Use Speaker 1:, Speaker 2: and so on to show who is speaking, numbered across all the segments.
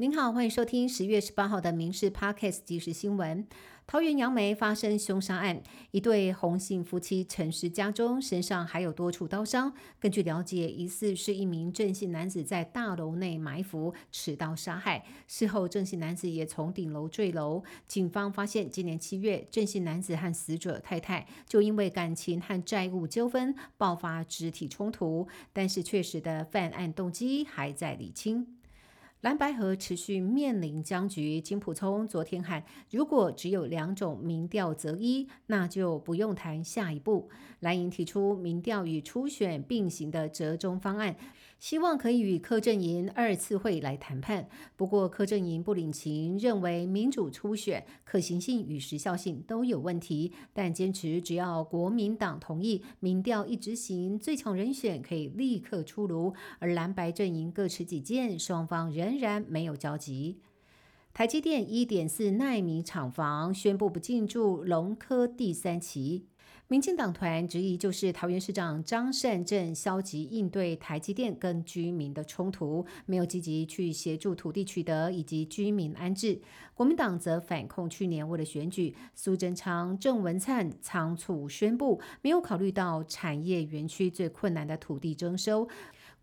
Speaker 1: 您好，欢迎收听十月十八号的《民事 Podcast》即时新闻。桃园杨梅发生凶杀案，一对红姓夫妻陈尸家中，身上还有多处刀伤。根据了解，疑似是一名郑姓男子在大楼内埋伏，持刀杀害。事后，郑姓男子也从顶楼坠楼。警方发现，今年七月，郑姓男子和死者太太就因为感情和债务纠纷爆发肢体冲突，但是确实的犯案动机还在理清。蓝白河持续面临僵局，金普聪昨天喊，如果只有两种民调择一，那就不用谈下一步。蓝营提出民调与初选并行的折中方案。希望可以与柯震营二次会来谈判，不过柯震营不领情，认为民主初选可行性与时效性都有问题，但坚持只要国民党同意，民调一执行，最强人选可以立刻出炉。而蓝白阵营各持己见，双方仍然没有交集。台积电一点四纳米厂房宣布不进驻龙科第三期。民进党团质疑，就是桃园市长张善政消极应对台积电跟居民的冲突，没有积极去协助土地取得以及居民安置。国民党则反控去年为了选举，苏贞昌、郑文灿仓促宣布，没有考虑到产业园区最困难的土地征收。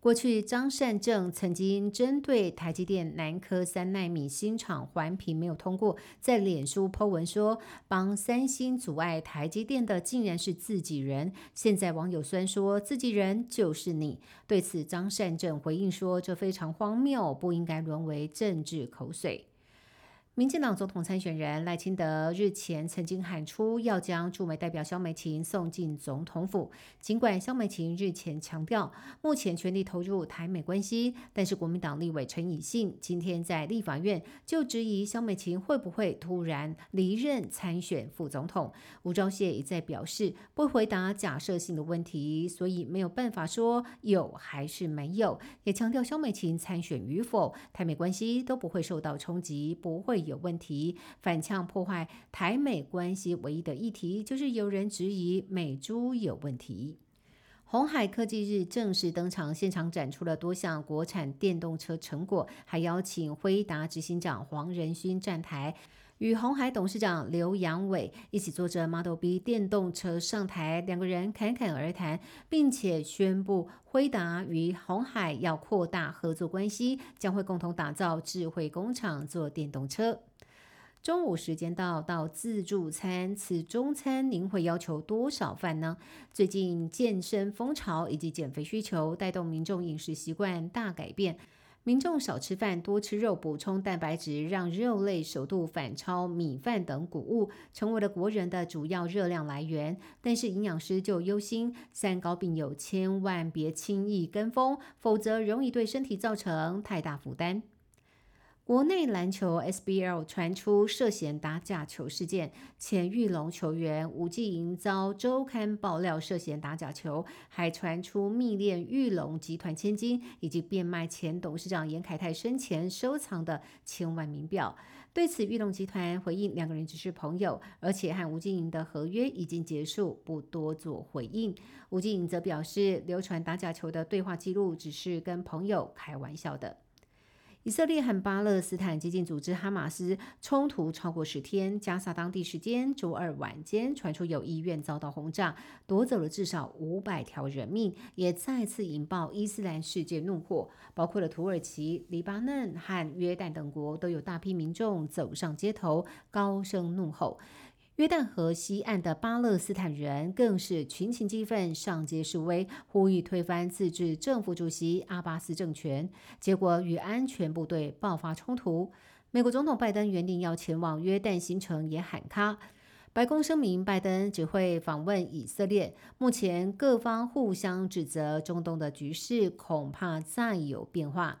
Speaker 1: 过去，张善政曾经针对台积电南科三纳米新厂环评没有通过，在脸书 po 文说，帮三星阻碍台积电的竟然是自己人。现在网友虽然说自己人就是你，对此张善政回应说，这非常荒谬，不应该沦为政治口水。民进党总统参选人赖清德日前曾经喊出要将驻美代表肖美琴送进总统府。尽管肖美琴日前强调目前全力投入台美关系，但是国民党立委陈以信今天在立法院就质疑肖美琴会不会突然离任参选副总统。吴钊燮一再表示不回答假设性的问题，所以没有办法说有还是没有。也强调肖美琴参选与否，台美关系都不会受到冲击，不会。有问题，反呛破坏台美关系唯一的议题，就是有人质疑美猪有问题。红海科技日正式登场，现场展出了多项国产电动车成果，还邀请辉达执行长黄仁勋站台，与红海董事长刘扬伟一起坐着 Model B 电动车上台，两个人侃侃而谈，并且宣布辉达与红海要扩大合作关系，将会共同打造智慧工厂做电动车。中午时间到，到自助餐，此中餐您会要求多少饭呢？最近健身风潮以及减肥需求带动民众饮食习惯大改变，民众少吃饭，多吃肉，补充蛋白质，让肉类首度反超米饭等谷物，成为了国人的主要热量来源。但是营养师就忧心，三高病友千万别轻易跟风，否则容易对身体造成太大负担。国内篮球 SBL 传出涉嫌打假球事件，前玉龙球员吴继莹遭周刊爆料涉嫌打假球，还传出密恋玉龙集团千金，以及变卖前董事长严凯泰生前收藏的千万名表。对此，玉龙集团回应两个人只是朋友，而且和吴继莹的合约已经结束，不多做回应。吴继莹则表示，流传打假球的对话记录只是跟朋友开玩笑的。以色列和巴勒斯坦激进组织哈马斯冲突超过十天，加萨当地时间周二晚间传出有医院遭到轰炸，夺走了至少五百条人命，也再次引爆伊斯兰世界怒火，包括了土耳其、黎巴嫩和约旦等国都有大批民众走上街头，高声怒吼。约旦河西岸的巴勒斯坦人更是群情激愤，上街示威，呼吁推翻自治政府主席阿巴斯政权。结果与安全部队爆发冲突。美国总统拜登原定要前往约旦行程也喊卡。白宫声明，拜登只会访问以色列。目前各方互相指责，中东的局势恐怕再有变化。